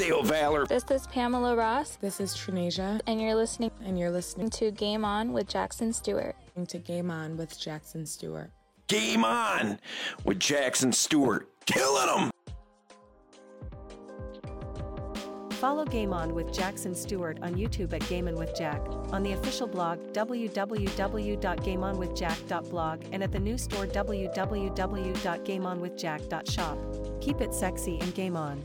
Dale Valor. This is Pamela Ross, This is Trinasia, and you're listening and you're listening to Game On with Jackson Stuart. to Game On with Jackson Stuart. Game on with Jackson Stuart. Killing them. Follow Game On with Jackson Stuart on YouTube at Game On with Jack, on the official blog www.gameonwithjack.blog, and at the new store www.gameonwithjack.shop. Keep it sexy and game on.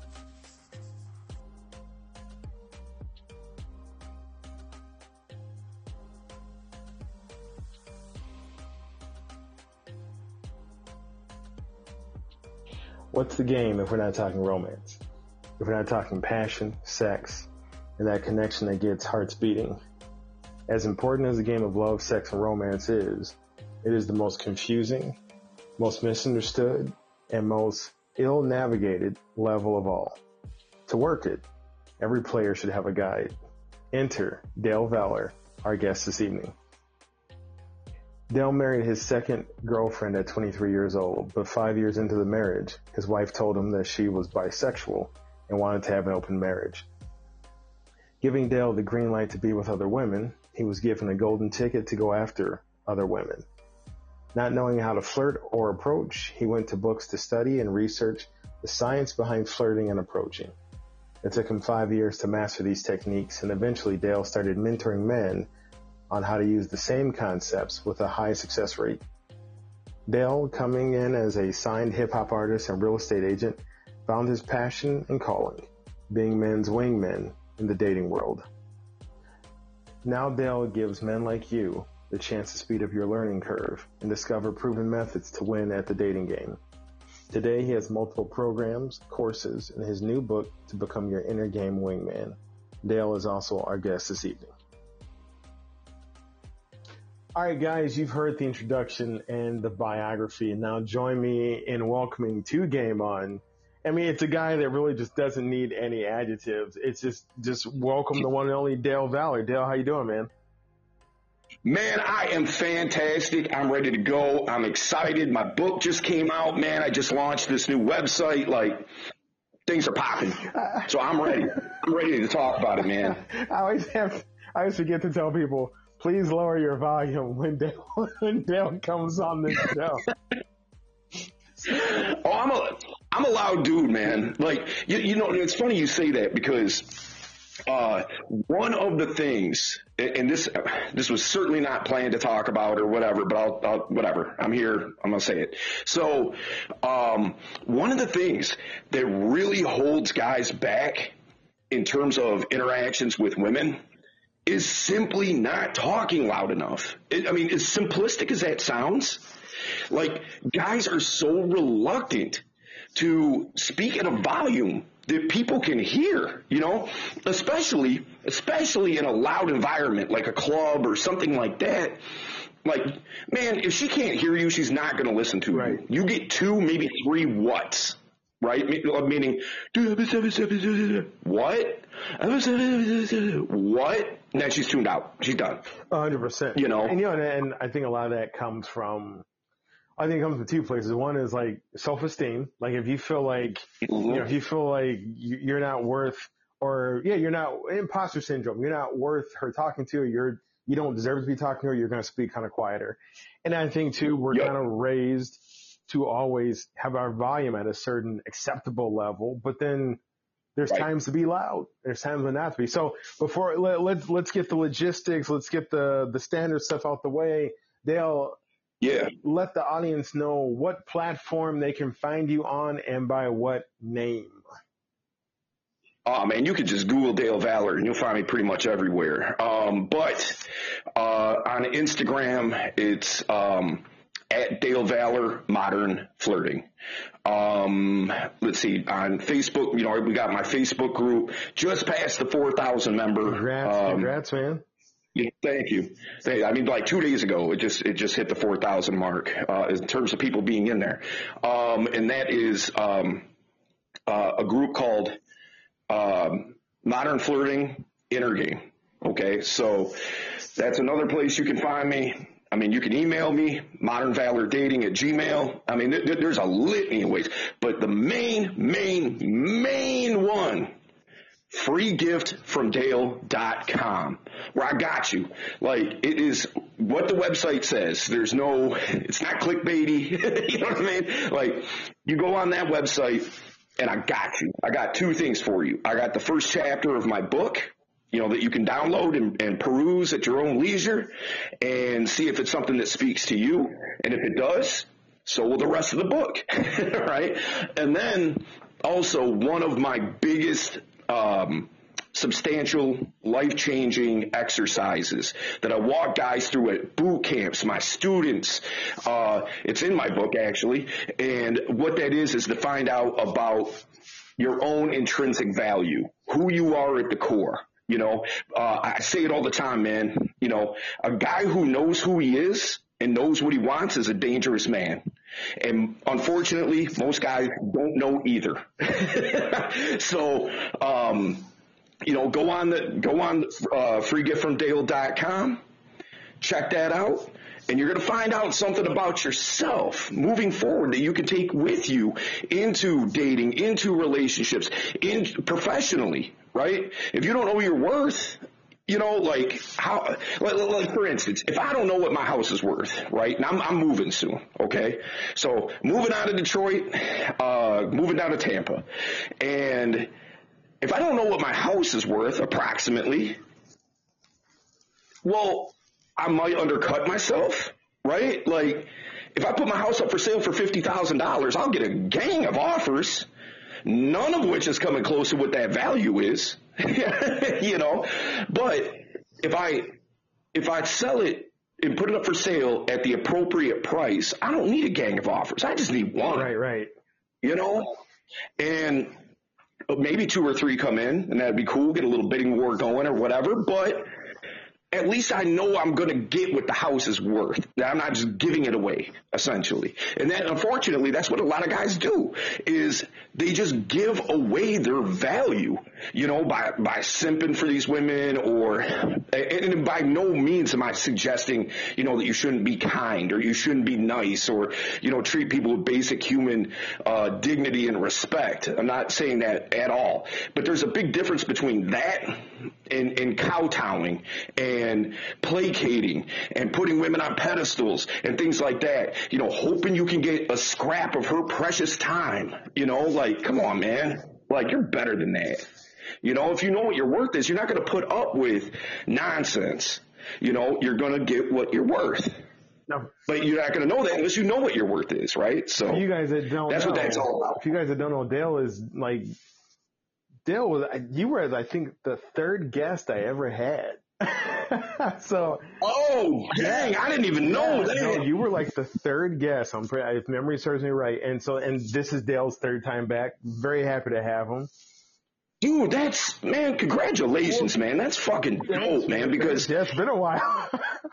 What's the game if we're not talking romance? If we're not talking passion, sex, and that connection that gets hearts beating? As important as the game of love, sex, and romance is, it is the most confusing, most misunderstood, and most ill navigated level of all. To work it, every player should have a guide. Enter Dale Valor, our guest this evening. Dale married his second girlfriend at 23 years old, but five years into the marriage, his wife told him that she was bisexual and wanted to have an open marriage. Giving Dale the green light to be with other women, he was given a golden ticket to go after other women. Not knowing how to flirt or approach, he went to books to study and research the science behind flirting and approaching. It took him five years to master these techniques, and eventually Dale started mentoring men on how to use the same concepts with a high success rate. Dale, coming in as a signed hip hop artist and real estate agent, found his passion and calling, being men's wingmen in the dating world. Now Dale gives men like you the chance to speed up your learning curve and discover proven methods to win at the dating game. Today he has multiple programs, courses, and his new book to become your inner game wingman. Dale is also our guest this evening. All right, guys, you've heard the introduction and the biography, and now join me in welcoming to Game On. I mean, it's a guy that really just doesn't need any adjectives. It's just, just welcome the one and only Dale Valor. Dale, how you doing, man? Man, I am fantastic. I'm ready to go. I'm excited. My book just came out, man. I just launched this new website. Like, things are popping. So I'm ready. I'm ready to talk about it, man. I always have, I always forget to tell people, please lower your volume when Dale, when Dale comes on this show. Oh, I'm a, I'm a loud dude, man. Like, you, you know, it's funny you say that because, uh, one of the things, and this, this was certainly not planned to talk about or whatever, but I'll, I'll whatever. I'm here. I'm to say it. So, um, one of the things that really holds guys back in terms of interactions with women is simply not talking loud enough. It, I mean, as simplistic as that sounds, like guys are so reluctant to speak at a volume that people can hear, you know, especially, especially in a loud environment like a club or something like that. Like, man, if she can't hear you, she's not going to listen to Right. you. You get two, maybe three whats, right? Me- uh, Meaning, what? What? And then she's tuned out. She's done. A hundred percent. You know? and you know, and, and I think a lot of that comes from. I think it comes from two places. One is like self-esteem. Like if you feel like, you know, mm-hmm. if you feel like you- you're not worth, or yeah, you're not imposter syndrome. You're not worth her talking to. You're you don't deserve to be talking to her. You're going to speak kind of quieter. And I think too, we're Yep. kind of raised to always have our volume at a certain acceptable level, but then there's Right. times to be loud. There's times when not to be. So before let, let's let's get the logistics, let's get the the standard stuff out the way. Dale, Yeah. let the audience know what platform they can find you on and by what name. Oh man, you could just Google Dale Valor and you'll find me pretty much everywhere. Um, but uh, on Instagram, it's um, at Dale Valor Modern Flirting. Um, let's see on Facebook. You know, we got my Facebook group just past the four thousand member. Congrats, um, congrats, man. yeah, thank you. I mean, like two days ago, it just it just hit the four thousand mark uh, in terms of people being in there, um, and that is um, uh, a group called um, Modern Flirting Inner Game. Okay, so that's another place you can find me. I mean, you can email me, Modern Valor Dating at Gmail. I mean, there, there's a litany of ways, but the main, main, main one free gift from dale.com where I got you. Like it is what the website says. There's no, it's not clickbaity. you know what I mean? Like you go on that website and I got you. I got two things for you. I got the first chapter of my book. You know, that you can download and, and peruse at your own leisure and see if it's something that speaks to you. And if it does, so will the rest of the book, right? And then also one of my biggest um, substantial life changing exercises that I walk guys through at boot camps, my students. Uh, it's in my book actually. And what that is is to find out about your own intrinsic value, who you are at the core. You know, uh, I say it all the time, man. You know, a guy who knows who he is and knows what he wants is a dangerous man. And unfortunately, most guys don't know either. so, um, you know, go on the, go on, uh, freegiftfromdale.com, check that out. And you're going to find out something about yourself moving forward that you can take with you into dating, into relationships, in professionally, right? If you don't know your worth, you know, like how, like, like for instance, if I don't know what my house is worth, right? And I'm, I'm moving soon, okay? So moving out of Detroit, uh, moving down to Tampa. And if I don't know what my house is worth approximately, well, I might undercut myself, right? Like, if I put my house up for sale for $50,000, I'll get a gang of offers, none of which is coming close to what that value is, you know? But if I, if I sell it and put it up for sale at the appropriate price, I don't need a gang of offers. I just need one Right, right. you know, and maybe two or three come in, and that'd be cool. Get a little bidding war going or whatever. But at least I know I'm going to get what the house is worth. I'm not just giving it away, essentially. And that, unfortunately, that's what a lot of guys do. Is they just give away their value, you know, by by simping for these women, or and, and by no means am I suggesting, you know, that you shouldn't be kind or you shouldn't be nice or you know treat people with basic human uh, dignity and respect. I'm not saying that at all. But there's a big difference between that and, and kowtowing and placating and putting women on pedestals and things like that. You know, hoping you can get a scrap of her precious time. You know, like, come on, man. Like, you're better than that. You know, if you know what your worth is, you're not going to put up with nonsense. You know, you're going to get what you're worth. No. But you're not going to know that unless you know what your worth is, right? So you guys that don't that's know, what that's all about. If you guys that don't know, Dale is like, Dale was, you were, I think, the third guest I ever had. so, Oh, dang! I didn't even know yeah, that. no, you were like the third guest. I'm pretty, if memory serves me right. And so, and this is Dale's third time back. Very happy to have him. Dude, that's man, congratulations, man. That's fucking dope, man. Because yeah, it's been a while.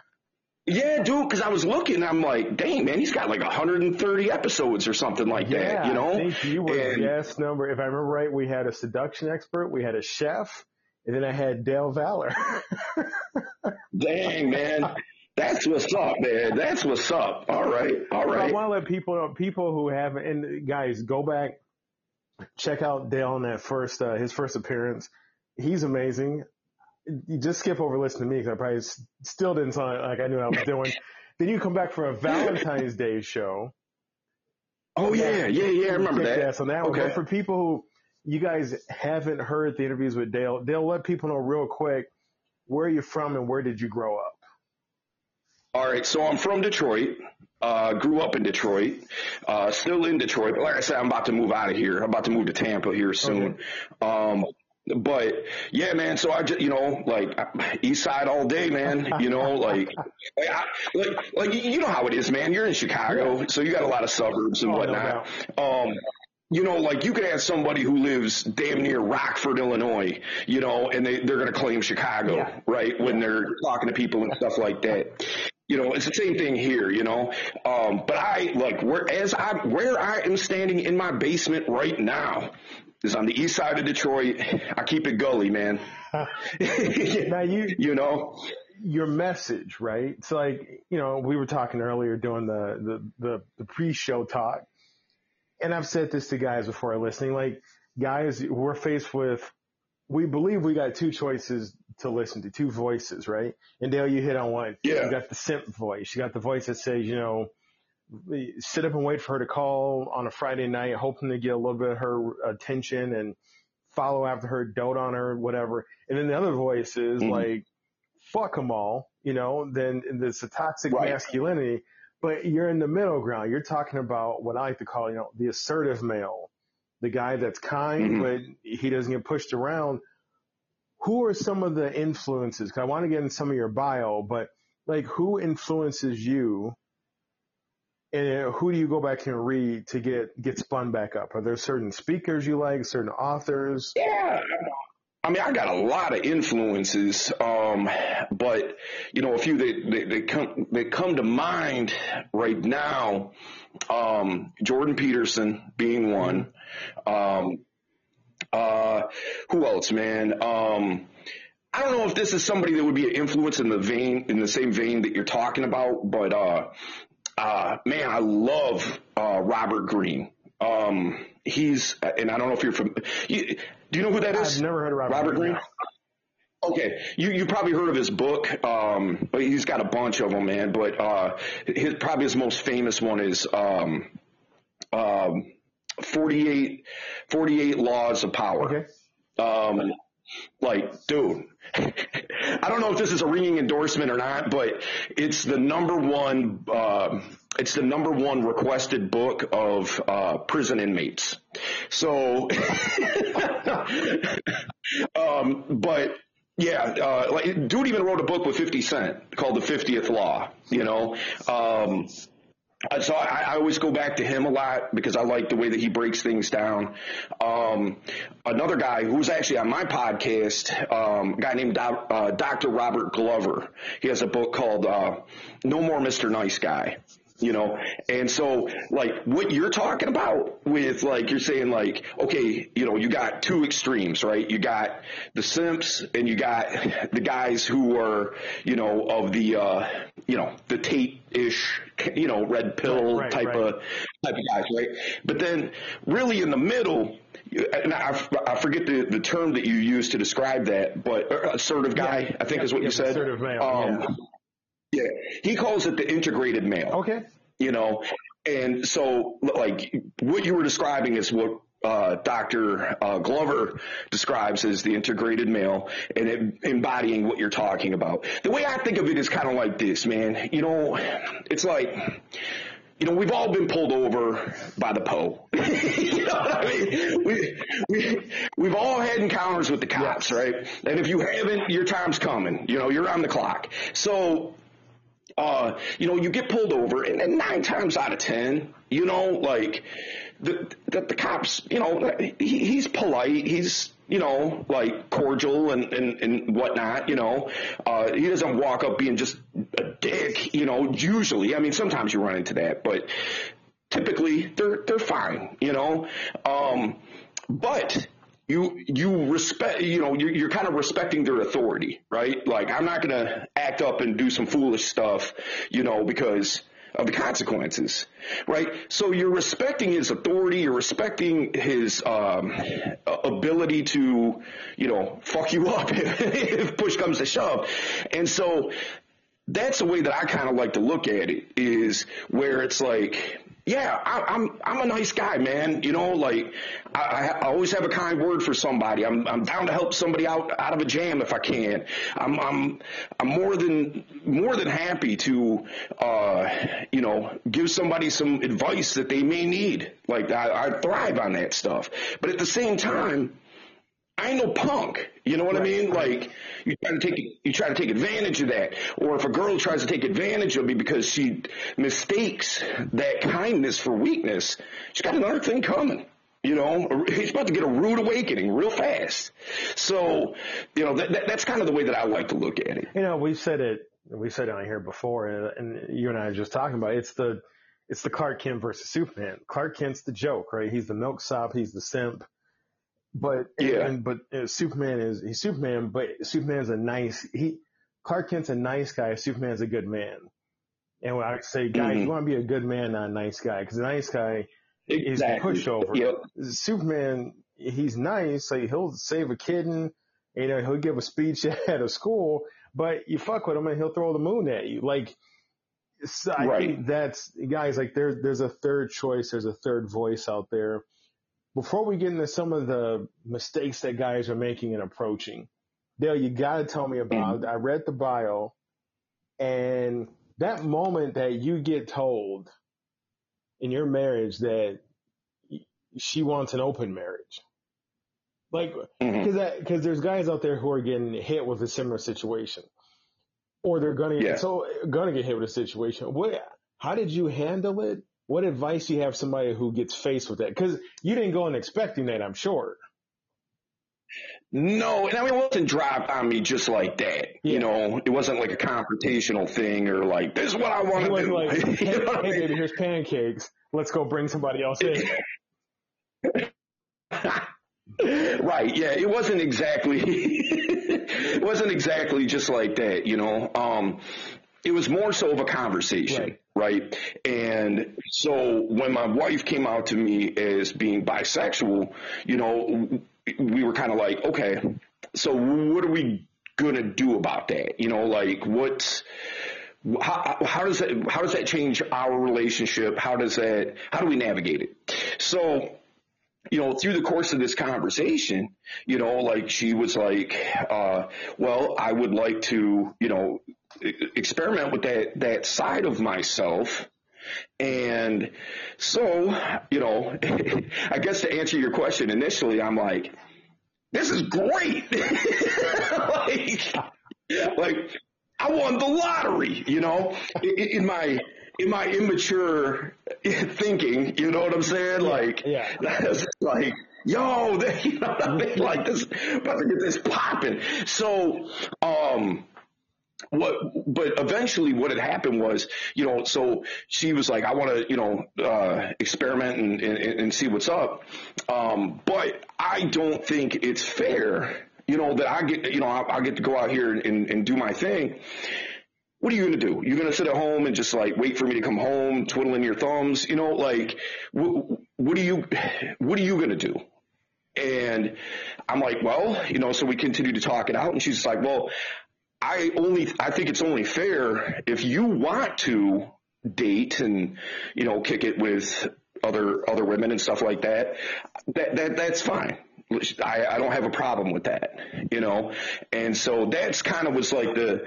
yeah, dude, because I was looking, I'm like, dang, man, he's got like 130 episodes or something like yeah, that, you know. I think you were And- guest number. If I remember right, we had a seduction expert, we had a chef, and then I had Dale Valor. Dang, man, that's what's up, man. That's what's up. All right. All right. I want to let people know, people who haven't, and guys, go back, check out Dale on that first, uh, his first appearance. He's amazing. You just skip over listening to me because I probably still didn't sound like I knew what I was doing. then you come back for a Valentine's Day show. Oh yeah, yeah, yeah. I remember that. on that one. Okay. But for people who you guys haven't heard the interviews with Dale, Dale, let people know real quick where are you from and where did you grow up? All right, so I'm from Detroit. Uh, grew up in Detroit. Uh, still in Detroit, but like I said, I'm about to move out of here. I'm about to move to Tampa here soon. Um, but yeah, man. So I just, you know, like East Side all day, man. You know, like, like, I, like, like you know how it is, man. You're in Chicago, so you got a lot of suburbs and Oh, no whatnot. um, you know, like you could have somebody who lives damn near Rockford, Illinois, you know, and they, they're going to claim Chicago, Yeah. right? When they're talking to people and stuff like that. You know, it's the same thing here, you know. Um, but I like where as I where I am standing in my basement right now is on the east side of Detroit. I keep it gully, man. Now you, You know, your message, right? It's like, you know, we were talking earlier doing the, the, the, the pre-show talk. And I've said this to guys before listening, like guys, we're faced with, we believe we got two choices to listen to, two voices, right? And Dale, you hit on one. Yeah. You got the simp voice. You got the voice that says, you know, sit up and wait for her to call on a Friday night, hoping to get a little bit of her attention and follow after her, dote on her, whatever. And then the other voice is Mhm. like, fuck them all, you know, then it's a toxic Right. masculinity, but you're in the middle ground. You're talking about what I like to call, you know, the assertive male, the guy that's kind, Mhm. but he doesn't get pushed around. Who are some of the influences? Cause I want to get in some of your bio, but like who influences you and who do you go back and read to get, get spun back up? Are there certain speakers you like, certain authors? Yeah. I mean, I got a lot of influences, um, but you know, a few that, that, that come that come to mind right now. Um, Jordan Peterson being one. Um, uh, who else, man? Um, I don't know if this is somebody that would be an influence in the vein, in the same vein that you're talking about, but uh, uh, man, I love uh, Robert Greene. Um, he's, and I don't know if you're from. Do you know who that is? I've never heard of Robert, Robert Greene. Greene. Okay, you you probably heard of his book, um, but he's got a bunch of them, man. But uh, his probably his most famous one is um, um, 48, 48 Laws of Power. Okay. Um, like, dude, I don't know if this is a ringing endorsement or not, but it's the number one, uh, it's the number one requested book of uh, prison inmates. So, um, but yeah, uh, like, dude even wrote a book with 50 Cent called The 50th Law, you know? Um, so I, I always go back to him a lot because I like the way that he breaks things down. Um, another guy who's actually on my podcast, um, a guy named Doc, uh, Dr. Robert Glover. He has a book called uh, No More Mr. Nice Guy. You know, and so like what you're talking about with like you're saying like okay, you know, you got two extremes, right? You got the simps and you got the guys who are you know of the uh, you know the Tate ish you know red pill Right, type right. of type of guys, right? But then really in the middle, and I, I forget the, the term that you use to describe that, but uh, assertive guy, I think yeah, is what yeah, you said. assertive male, Um, yeah, he calls it the integrated male. Okay. You know, and so like what you were describing is what uh, Dr. Uh, Glover describes as the integrated male and it, embodying what you're talking about. The way I think of it is kind of like this, man. You know, it's like, you know, we've all been pulled over by the Poe. you know what I mean? We, we, we've all had encounters with the cops, right? And if you haven't, your time's coming. You know, you're on the clock. So, uh, you know, you get pulled over, and, and nine times out of ten, you know, like the the, the cops, you know, he, he's polite, he's you know, like cordial and and and whatnot, you know, uh, he doesn't walk up being just a dick, you know. Usually, I mean, sometimes you run into that, but typically they're they're fine, you know. Um, but you you respect you know you're, you're kind of respecting their authority, right? Like I'm not gonna act up and do some foolish stuff, you know, because of the consequences, right? So you're respecting his authority, you're respecting his um, ability to, you know, fuck you up if push comes to shove, and so that's the way that I kind of like to look at it is where it's like, yeah, I, I'm I'm a nice guy, man. You know, like I, I always have a kind word for somebody. I'm I'm down to help somebody out out of a jam if I can. I'm I'm I'm more than more than happy to uh, you know give somebody some advice that they may need. Like I, I thrive on that stuff, but at the same time. I ain't no punk. You know what I mean? Like you try to take you try to take advantage of that, or if a girl tries to take advantage of me because she mistakes that kindness for weakness, she's got another thing coming. You know, he's about to get a rude awakening real fast. So, you know, that, that, that's kind of the way that I like to look at it. You know, we've said it, we said it on here before, and, and you and I were just talking about it. it's the it's the Clark Kent versus Superman. Clark Kent's the joke, right? He's the milksop, he's the simp but Yeah. and, but uh, Superman is he's Superman, but Superman's a nice he Clark Kent's a nice guy. Superman's a good man. And when I say, guys, Mhm. you want to be a good man, not a nice guy, because a nice guy is a pushover. Yep. Superman, he's nice, like he'll save a kitten, you know, he'll give a speech at a school, but you fuck with him and he'll throw the moon at you. Like, so I Right. think that's guys like there. There's a third choice. There's a third voice out there. Before we get into some of the mistakes that guys are making and approaching, Dale, you got to tell me about. Mm. I read the bio, and that moment that you get told in your marriage that she wants an open marriage, like mm-hmm. because because there's guys out there who are getting hit with a similar situation, or they're gonna Yeah. so gonna get hit with a situation. What? How did you handle it? What advice do you have somebody who gets faced with that? Because you didn't go in expecting that, I'm sure. No, and I mean, it wasn't dropped on me just like that. Yeah. You know, it wasn't like a confrontational thing or like, this is what I want to do. like, hey, You know what I mean? baby, here's pancakes. Let's go bring somebody else in. right. Yeah. It wasn't exactly, it wasn't exactly just like that, you know. Um, it was more so of a conversation. Right. And so when my wife came out to me as being bisexual, you know, we were kind of like, okay, so what are we to do about that? You know, like what's, how, how does that, how does that change our relationship? How does that, how do we navigate it? So, you know, through the course of this conversation, you know, like she was like, uh, well, I would like to, you know, experiment with that, that side of myself. And so, you know, I guess to answer your question initially, I'm like, this is great. like, like I won the lottery, you know, in, in my, in my immature thinking, you know what I'm saying? Like, yeah. that's like, yo, they, you know what I mean? Like this, about to get this popping. So, um, what, but eventually what had happened was, you know, so she was like, I want to, you know, uh, experiment and, and, and see what's up. Um, but I don't think it's fair, you know, that I get, you know, I, I get to go out here and, and do my thing. What are you going to do? You're going to sit at home and just like wait for me to come home, twiddling your thumbs, you know, like, what, what are you, what are you going to do? And I'm like, well, you know, so we continue to talk it out. And she's like, well, I only, I think it's only fair if you want to date and, you know, kick it with other, other women and stuff like that. That, that, that's fine. I, I don't have a problem with that, you know? And so that's kind of was like the,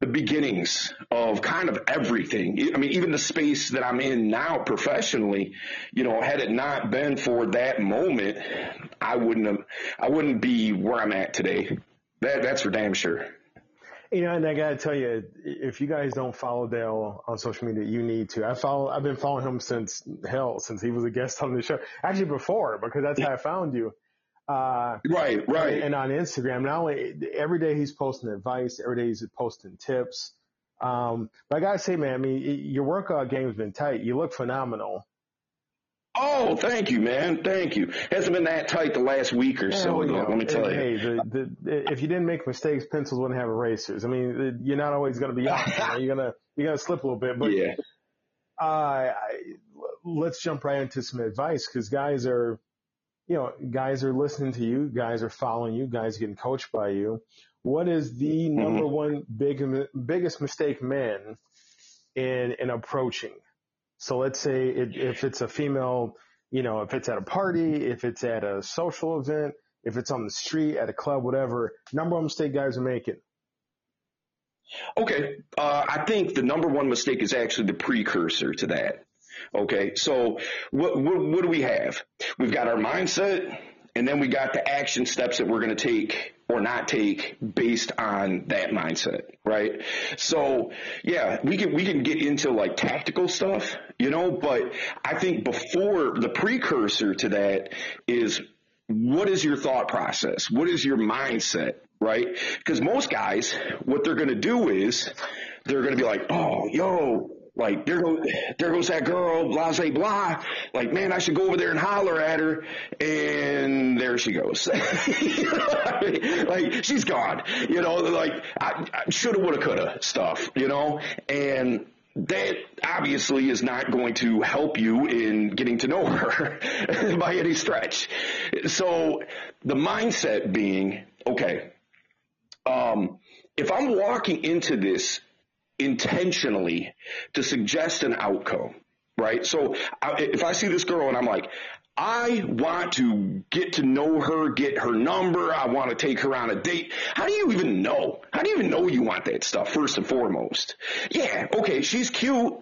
the beginnings of kind of everything. I mean, even the space that I'm in now professionally, you know, had it not been for that moment, I wouldn't have, I wouldn't be where I'm at today. That, that's for damn sure. You know, and I gotta tell you, if you guys don't follow Dale on social media, you need to. I follow, I've been following him since hell, since he was a guest on the show. Actually, before because that's how I found you. Uh, Right, right. and on Instagram, not only every day he's posting advice, every day he's posting tips. Um, but I gotta say, man, I mean, your workout game has been tight. You look phenomenal. Oh, thank you, man. Thank you. Hasn't been that tight the last week or so, though, let me tell you. Hey, the, the, if you didn't make mistakes, pencils wouldn't have erasers. I mean, you're not always going to be know, You're gonna you're gonna slip a little bit. But yeah. uh, I, let's jump right into some advice because guys are, you know, guys are listening to you, guys are following you, guys are getting coached by you. What is the Mm-hmm. number one big biggest mistake men in in approaching? So let's say it, if it's a female, you know, if it's at a party, if it's at a social event, if it's on the street, at a club, whatever, number one mistake guys are making. Okay, uh, I think the number one mistake is actually the precursor to that. Okay, so what, what, what do we have? We've got our mindset, and then we got the action steps that we're going to take or not take based on that mindset, right? So yeah, we can we can get into like tactical stuff, you know, but I think before the precursor to that is what is your thought process? What is your mindset? Right? Because most guys, what they're going to do is they're going to be like, oh, yo, like there goes there goes that girl, blah blah blah. Like man, I should go over there and holler at her, and there she goes. Like she's gone. You know, like I, I shoulda, woulda, coulda stuff. You know, and that obviously is not going to help you in getting to know her by any stretch. So the mindset being okay. Um, if I'm walking into this intentionally to suggest an outcome, right? So if I see this girl and I'm like, I want to get to know her, get her number. I want to take her on a date. How do you even know? How do you even know you want that stuff first and foremost? Yeah, okay, she's cute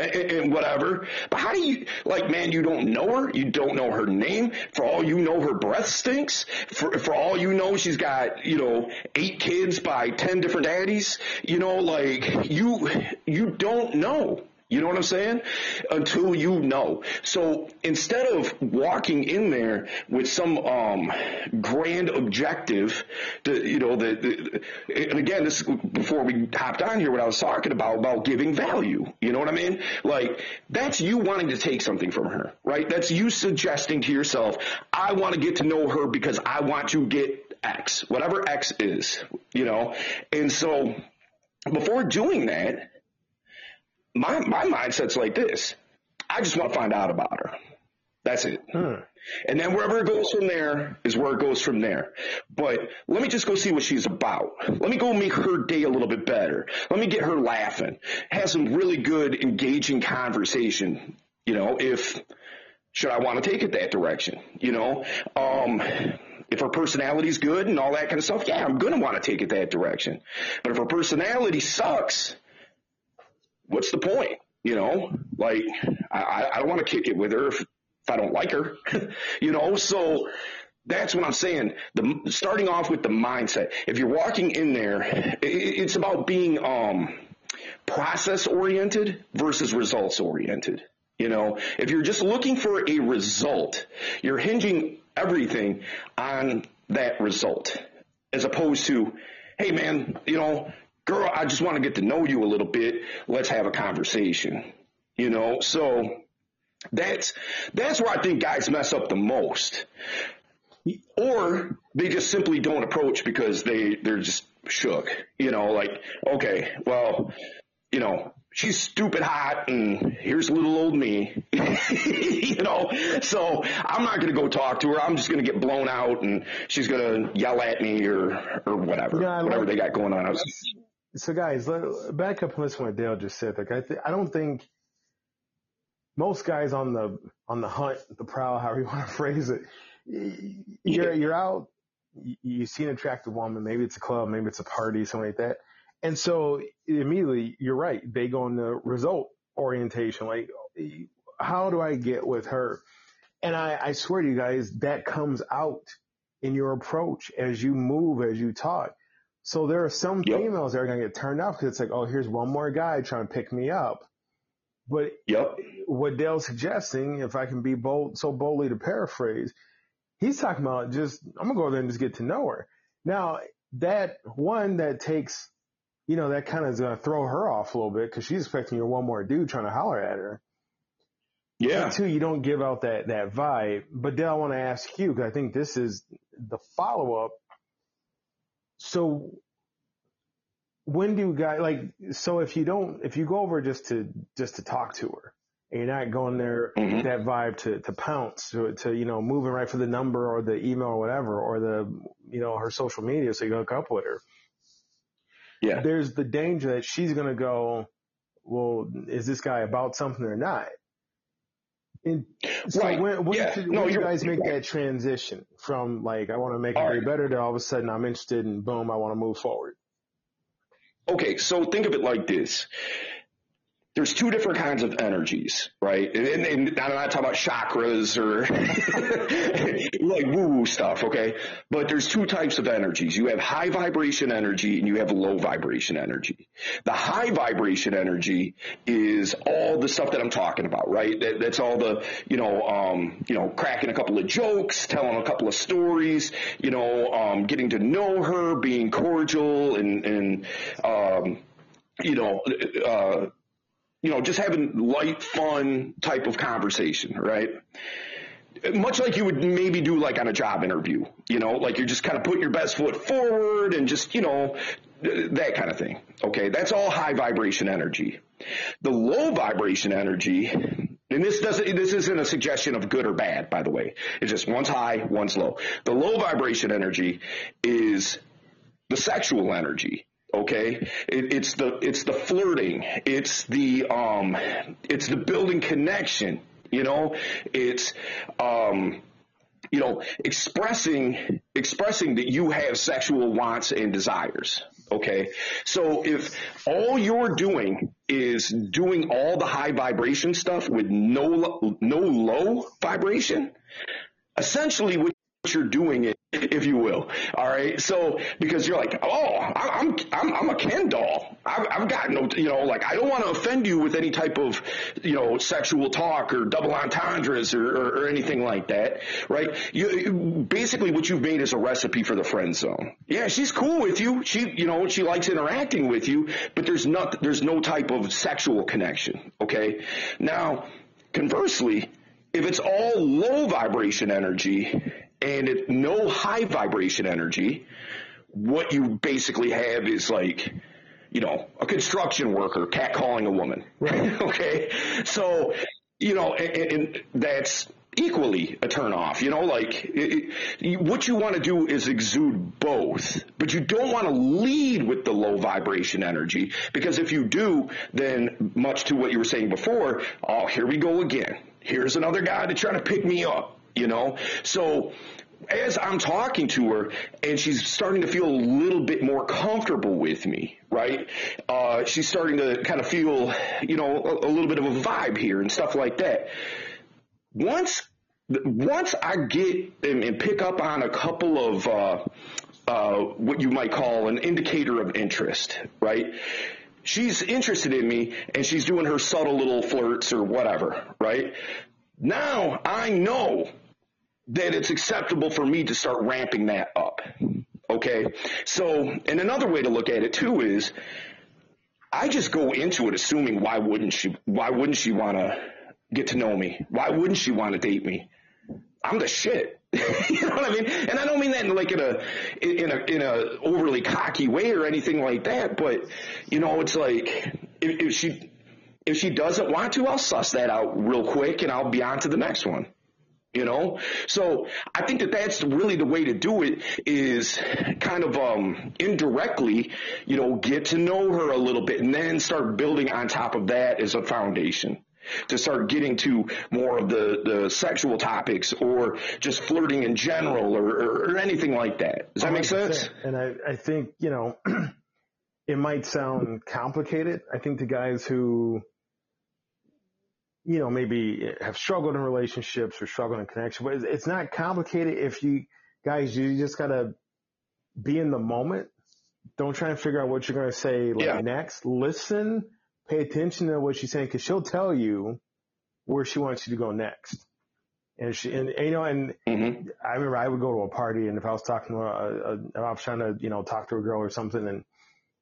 and, whatever. But how do you, like, man, you don't know her. You don't know her name. For all you know, her breath stinks. For, for all you know, she's got, you know, eight kids by 10 different daddies. You know, like, you, you don't know. You know what I'm saying? Until you know. So instead of walking in there with some um, grand objective, to, you know, the, the, and again, this before we hopped on here, what I was talking about about giving value. You know what I mean? Like that's you wanting to take something from her, right? That's you suggesting to yourself, I want to get to know her because I want to get X, whatever X is. You know, and so before doing that my my mindset's like this. I just want to find out about her. That's it. Hmm. And then wherever it goes from there is where it goes from there. But let me just go see what she's about. Let me go make her day a little bit better. Let me get her laughing. Have some really good, engaging conversation. You know, if should I want to take it that direction? You know, um, if her personality's good and all that kind of stuff, yeah, I'm going to want to take it that direction. But if her personality sucks, what's the point? You know, like I, I don't want to kick it with her if, if I don't like her. you know, so that's what I'm saying. The starting off with the mindset. If you're walking in there, it, it's about being um, process oriented versus results oriented. You know, if you're just looking for a result, you're hinging everything on that result, as opposed to, hey man, you know, girl, I just want to get to know you a little bit. Let's have a conversation. You know, so that's that's where I think guys mess up the most. Or they just simply don't approach because they they're just shook. You know, like okay, well, you know, she's stupid hot and here's little old me. you know, so I'm not going to go talk to her. I'm just going to get blown out and she's going to yell at me or, or whatever, yeah, whatever like, they got going on. So guys, let, back up and listen to what Dale just said. Like I, th- I don't think most guys on the on the hunt, the prowl, however you want to phrase it, you're you're out, you, you see an attractive woman, maybe it's a club, maybe it's a party, something like that, and so immediately you're right, they go into result orientation, like how do I get with her? And I, I swear to you guys, that comes out in your approach as you move, as you talk. So there are some yep. females that are going to get turned off because it's like, oh, here's one more guy trying to pick me up. But yep. what Dale's suggesting, if I can be bold, so boldly to paraphrase, he's talking about just, I'm going to go there and just get to know her. Now, that one that takes, you know, that kind of is going to throw her off a little bit because she's expecting you're one more dude trying to holler at her. Yeah. And two, you don't give out that, that vibe. But Dale, I want to ask you, because I think this is the follow up so when do you guys like so if you don't if you go over just to just to talk to her and you're not going there mm-hmm. that vibe to to pounce to, to you know moving right for the number or the email or whatever or the you know her social media so you hook up with her yeah there's the danger that she's going to go well, is this guy about something or not? And so Right. when, when Yeah. did, when you guys make you're that transition from like, I want to make All it right. better to all of a sudden I'm interested and boom, I want to move forward? Okay, so think of it like this. There's two different kinds of energies, right? And, and, I'm not talking about chakras or like woo woo stuff, okay? But there's two types of energies. You have high vibration energy and you have low vibration energy. The high vibration energy is all the stuff that I'm talking about, right? That, that's all the, you know, um, you know, cracking a couple of jokes, telling a couple of stories, you know, um, getting to know her, being cordial and, and, um, you know, uh, you know, just having light, fun type of conversation, right? Much like you would maybe do like on a job interview, you know, like you're just kind of putting your best foot forward and just, you know, that kind of thing. Okay. That's all high vibration energy. The low vibration energy, and this doesn't, this isn't a suggestion of good or bad, by the way. It's just one's high, one's low. The low vibration energy is the sexual energy. Okay, it, it's the it's the flirting, it's the um, it's the building connection. You know, it's um, you know expressing expressing that you have sexual wants and desires. Okay, so if all you're doing is doing all the high vibration stuff with no no low vibration, essentially what you're doing it, if you will. All right. So because you're like, oh, I'm I'm I'm a Ken doll. I've, I've got no, you know, like I don't want to offend you with any type of, you know, sexual talk or double entendres or, or, or anything like that, right? You basically what you've made is a recipe for the friend zone. Yeah, she's cool with you. She, you know, she likes interacting with you, but there's not there's no type of sexual connection. Okay. Now, conversely, if it's all low vibration energy and no high vibration energy, what you basically have is like, you know, a construction worker catcalling a woman. Right. okay. So, you know, and, and that's equally a turn off, you know, like it, it, what you want to do is exude both, but you don't want to lead with the low vibration energy because if you do, then much to what you were saying before, oh, here we go again. Here's another guy to try to pick me up you know? So as I'm talking to her and she's starting to feel a little bit more comfortable with me, right? Uh, she's starting to kind of feel, you know, a, a little bit of a vibe here and stuff like that. Once, once I get and, and pick up on a couple of, uh, uh, what you might call an indicator of interest, right? She's interested in me and she's doing her subtle little flirts or whatever, right? Now I know that it's acceptable for me to start ramping that up. Okay. So, and another way to look at it too is I just go into it assuming why wouldn't she, why wouldn't she want to get to know me? Why wouldn't she want to date me? I'm the shit. you know what I mean? And I don't mean that in like in a, in a, in a overly cocky way or anything like that, but you know, it's like if, if she, if she doesn't want to, I'll suss that out real quick and I'll be on to the next one. You know, so I think that that's really the way to do it is kind of um, indirectly, you know, get to know her a little bit and then start building on top of that as a foundation to start getting to more of the, the sexual topics or just flirting in general or, or, or anything like that. Does that make sense? And I, I think, you know, it might sound complicated. I think the guys who, you know, maybe have struggled in relationships or struggled in connection, but it's, not complicated if you guys, you just gotta be in the moment. Don't try and figure out what you're going to say like Yeah. next. Listen, pay attention to what she's saying because she'll tell you where she wants you to go next. And she, and, and, you know, and hmm I remember I would go to a party and if I was talking to a, a, I was trying to, you know, talk to a girl or something and,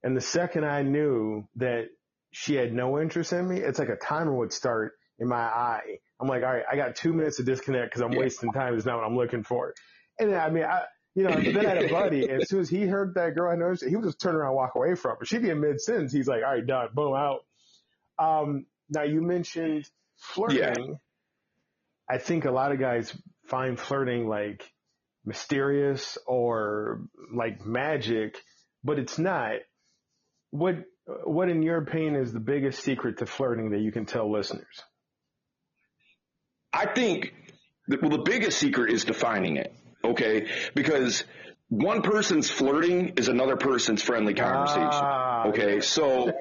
and the second I knew that she had no interest in me, it's like a timer would start in my eye. I'm like, all right, I got two minutes to disconnect because I'm Yeah. wasting time. It's not what I'm looking for. And then, I mean, I, you know, then I had a buddy and as soon as he heard that girl I noticed, he would just turn around and walk away from her. She'd be in mid sentence. He's like, all right, done, boom, out. Um, now you mentioned flirting. Yeah. I think a lot of guys find flirting like mysterious or like magic, but it's not. What what, in your opinion, is the biggest secret to flirting that you can tell listeners? I think, that, well, the biggest secret is defining it, okay? Because one person's flirting is another person's friendly conversation, Ah, okay? So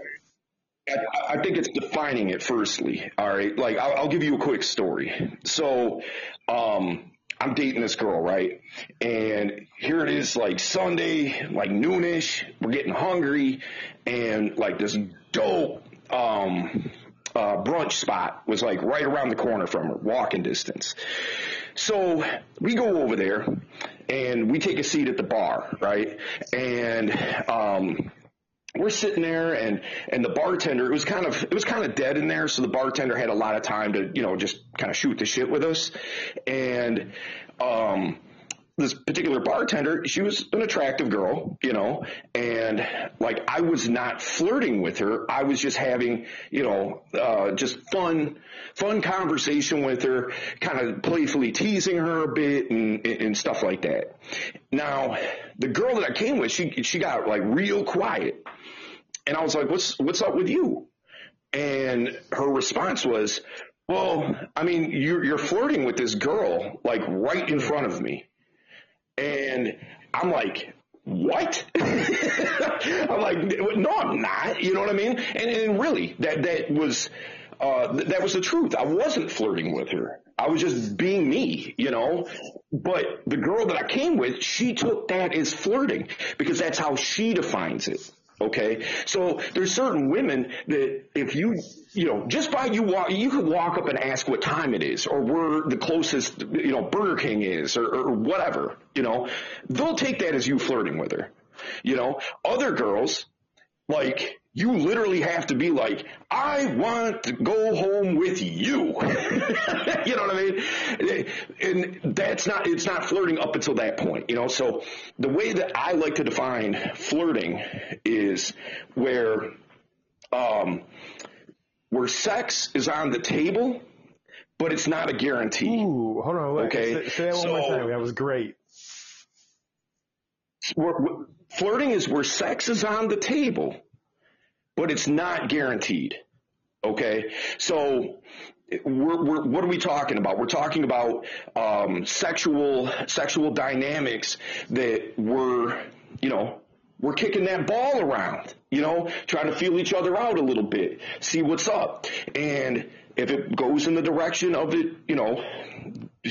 I, I think it's defining it firstly, all right? Like, I'll, I'll give you a quick story. So, um, I'm dating this girl, right? And here it is, like Sunday, like noonish. We're getting hungry, and like this dope um, uh, brunch spot was like right around the corner from her, walking distance. So we go over there, and we take a seat at the bar, right? And um, we're sitting there and and the bartender it was kind of it was kind of dead in there so the bartender had a lot of time to you know just kind of shoot the shit with us and um this particular bartender she was an attractive girl you know and like i was not flirting with her i was just having you know uh just fun fun conversation with her kind of playfully teasing her a bit and and stuff like that now the girl that i came with she she got like real quiet and I was like, what's, what's up with you? And her response was, well, I mean, you're, you're flirting with this girl, like right in front of me. And I'm like, what? I'm like, no, I'm not. You know what I mean? And, and really, that, that was, uh, th- that was the truth. I wasn't flirting with her. I was just being me, you know? But the girl that I came with, she took that as flirting because that's how she defines it. Okay. So there's certain women that if you, you know, just by you walk, you could walk up and ask what time it is or where the closest, you know, Burger King is or, or whatever, you know, they'll take that as you flirting with her. You know, other girls, like, you literally have to be like, I want to go home with you. you know what I mean? And that's not, it's not flirting up until that point, you know? So the way that I like to define flirting is where, um, where sex is on the table, but it's not a guarantee. Ooh, hold on. Wait. Okay, Say, that one more time. That was great. Where- where- flirting is where sex is on the table, but it's not guaranteed. Okay, so we're, we're, what are we talking about? We're talking about um, sexual sexual dynamics that we're you know we're kicking that ball around, you know, trying to feel each other out a little bit, see what's up, and if it goes in the direction of it, you know,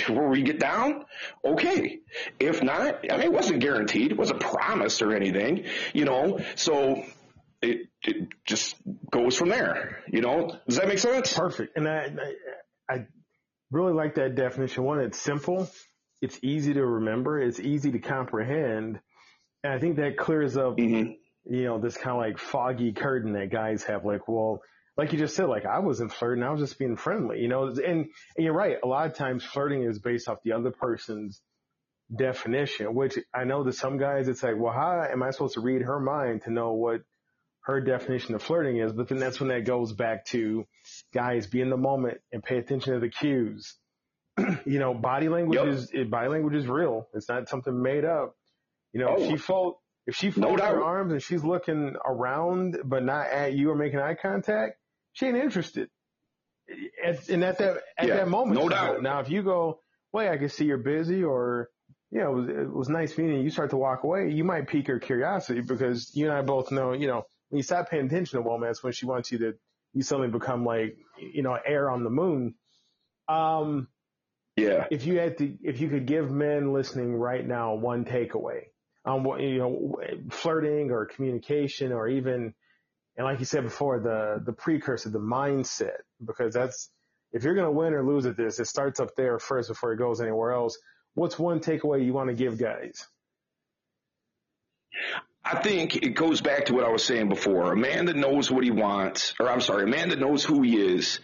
where we get down, okay. If not, I mean, it wasn't guaranteed. It wasn't promised or anything, you know, so it, it just goes from there, you know. Does that make sense? Perfect. And I, I, I really like that definition. One, it's simple. It's easy to remember. It's easy to comprehend. And I think that clears up, hmm you know, this kind of like foggy curtain that guys have. Like, well, like you just said, like I wasn't flirting. I was just being friendly, you know, and, and you're right. A lot of times flirting is based off the other person's definition, which I know that some guys, it's like, well, how am I supposed to read her mind to know what her definition of flirting is? But then that's when that goes back to guys be in the moment and pay attention to the cues. you know, body language Yep. is, it, body language is real. It's not something made up. You know, if Oh. she fold, if she No folds her arms and she's looking around but not at you or making eye contact, she ain't interested. At, and at that at Yeah, that moment, no doubt. won't. Now, if you go, wait, I can see you're busy, or you know, it was, it was nice meeting. You start to walk away, you might pique her curiosity because you and I both know, you know, when you stop paying attention to woman, that's when she wants you to you suddenly become like, you know, air on the moon. Um, Yeah. if you had to, if you could give men listening right now one takeaway on what, you know, flirting or communication or even, and like you said before, the, the precursor, the mindset, because that's, if you're going to win or lose at this, it starts up there first before it goes anywhere else. What's one takeaway you want to give guys? I think it goes back to what I was saying before. A man that knows what he wants, or I'm sorry, a man that knows who he is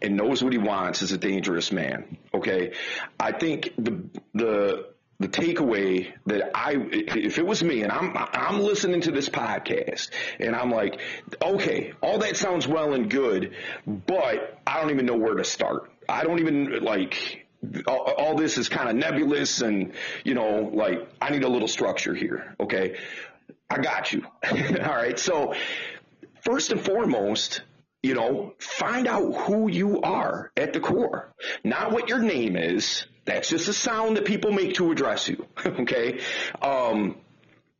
and knows what he wants is a dangerous man. Okay. I think the, the, the takeaway that I, if it was me and I'm, I'm listening to this podcast and I'm like, okay, all that sounds well and good, but I don't even know where to start. I don't even like, all, all this is kind of nebulous and, you know, like I need a little structure here. Okay. I got you. All right. So first and foremost, you know, find out who you are at the core, not what your name is. That's just a sound that people make to address you. okay. Um,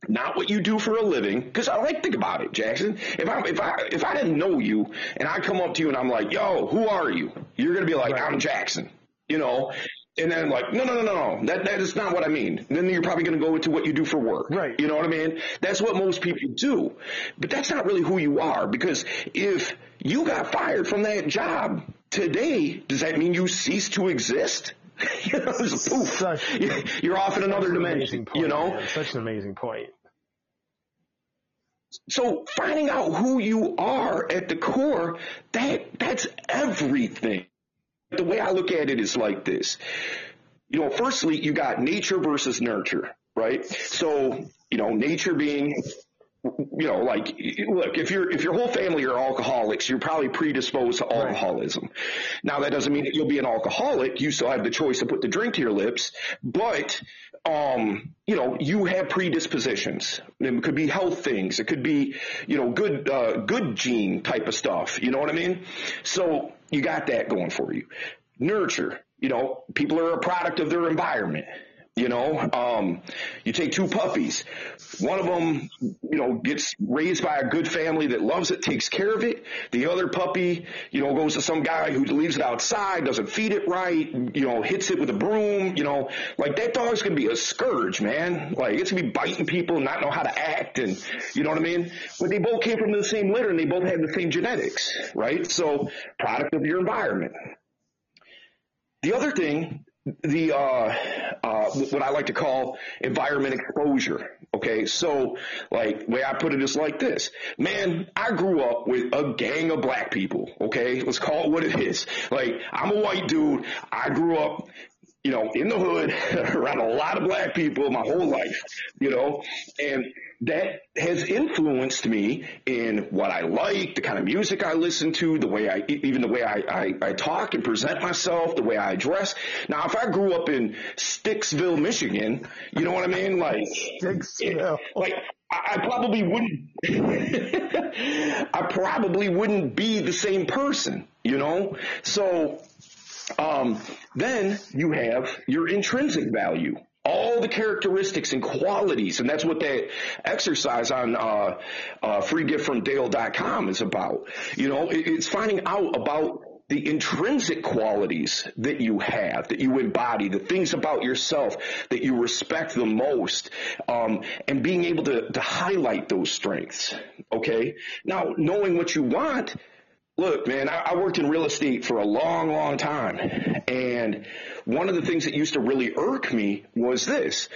not what you do for a living, because I like to think about it, Jackson. If I if I if I didn't know you and I come up to you and I'm like, "Yo, who are you?" You're gonna be like, Right. "I'm Jackson," you know, and then like, "No, no, no, no, no, that that is not what I mean." And then you're probably gonna go into what you do for work, Right. You know what I mean? That's what most people do, but that's not really who you are. Because if you got fired from that job today, does that mean you cease to exist? you know, it's poof. Such- You're off in another dimension. point, you know, man. Such an amazing point. so finding out who you are at the core, that that's everything. The way I look at it is like this. You know, firstly, you got nature versus nurture, right? So, you know, nature being you know, like, look, if you're if your whole family are alcoholics, you're probably predisposed to alcoholism. Now, that doesn't mean that you'll be an alcoholic. You still have the choice to put the drink to your lips, but um, you know, you have predispositions. It could be health things. It could be, you know, good uh, good gene type of stuff. You know what I mean? So you got that going for you. Nurture. You know, people are a product of their environment. You know, um, you take two puppies. One of them, you know, gets raised by a good family that loves it, takes care of it. The other puppy, you know, goes to some guy who leaves it outside, doesn't feed it right, you know, hits it with a broom, you know, like that dog's gonna be a scourge, man. Like it's gonna be biting people not know how to act and, you know what I mean? But they both came from the same litter and they both have the same genetics, right? So product of your environment. The other thing, the uh, uh, what I like to call environment exposure. Okay, so like way I put it is like this, man. I grew up with a gang of black people. Okay, let's call it what it is. Like I'm a white dude. I grew up. You know, in the hood, around a lot of black people my whole life, you know, and that has influenced me in what I like, the kind of music I listen to, the way I, even the way I, I, I talk and present myself, the way I dress. Now, if I grew up in Sticksville, Michigan, you know what I mean? Like, Sticksville. like, I I probably wouldn't, I probably wouldn't be the same person, you know? So, um, then you have your intrinsic value. All the characteristics and qualities, and that's what that exercise on uh, uh, freegiftfromdale.com is about. You know, it, it's finding out about the intrinsic qualities that you have, that you embody, the things about yourself that you respect the most, um, and being able to, to highlight those strengths. Okay. Now, knowing what you want, Look, man, I, I worked in real estate for a long, long time. And one of the things that used to really irk me was this.